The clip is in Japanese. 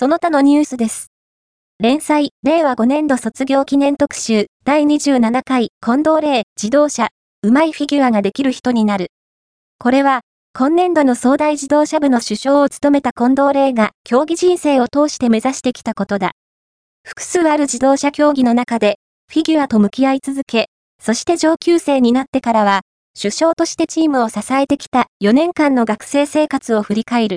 その他のニュースです。連載、令和5年度卒業記念特集、第27回、近藤霊、自動車、うまいフィギュアができる人になる。これは、今年度の総大自動車部の首相を務めた近藤霊が、競技人生を通して目指してきたことだ。複数ある自動車競技の中で、フィギュアと向き合い続け、そして上級生になってからは、首相としてチームを支えてきた4年間の学生生活を振り返る。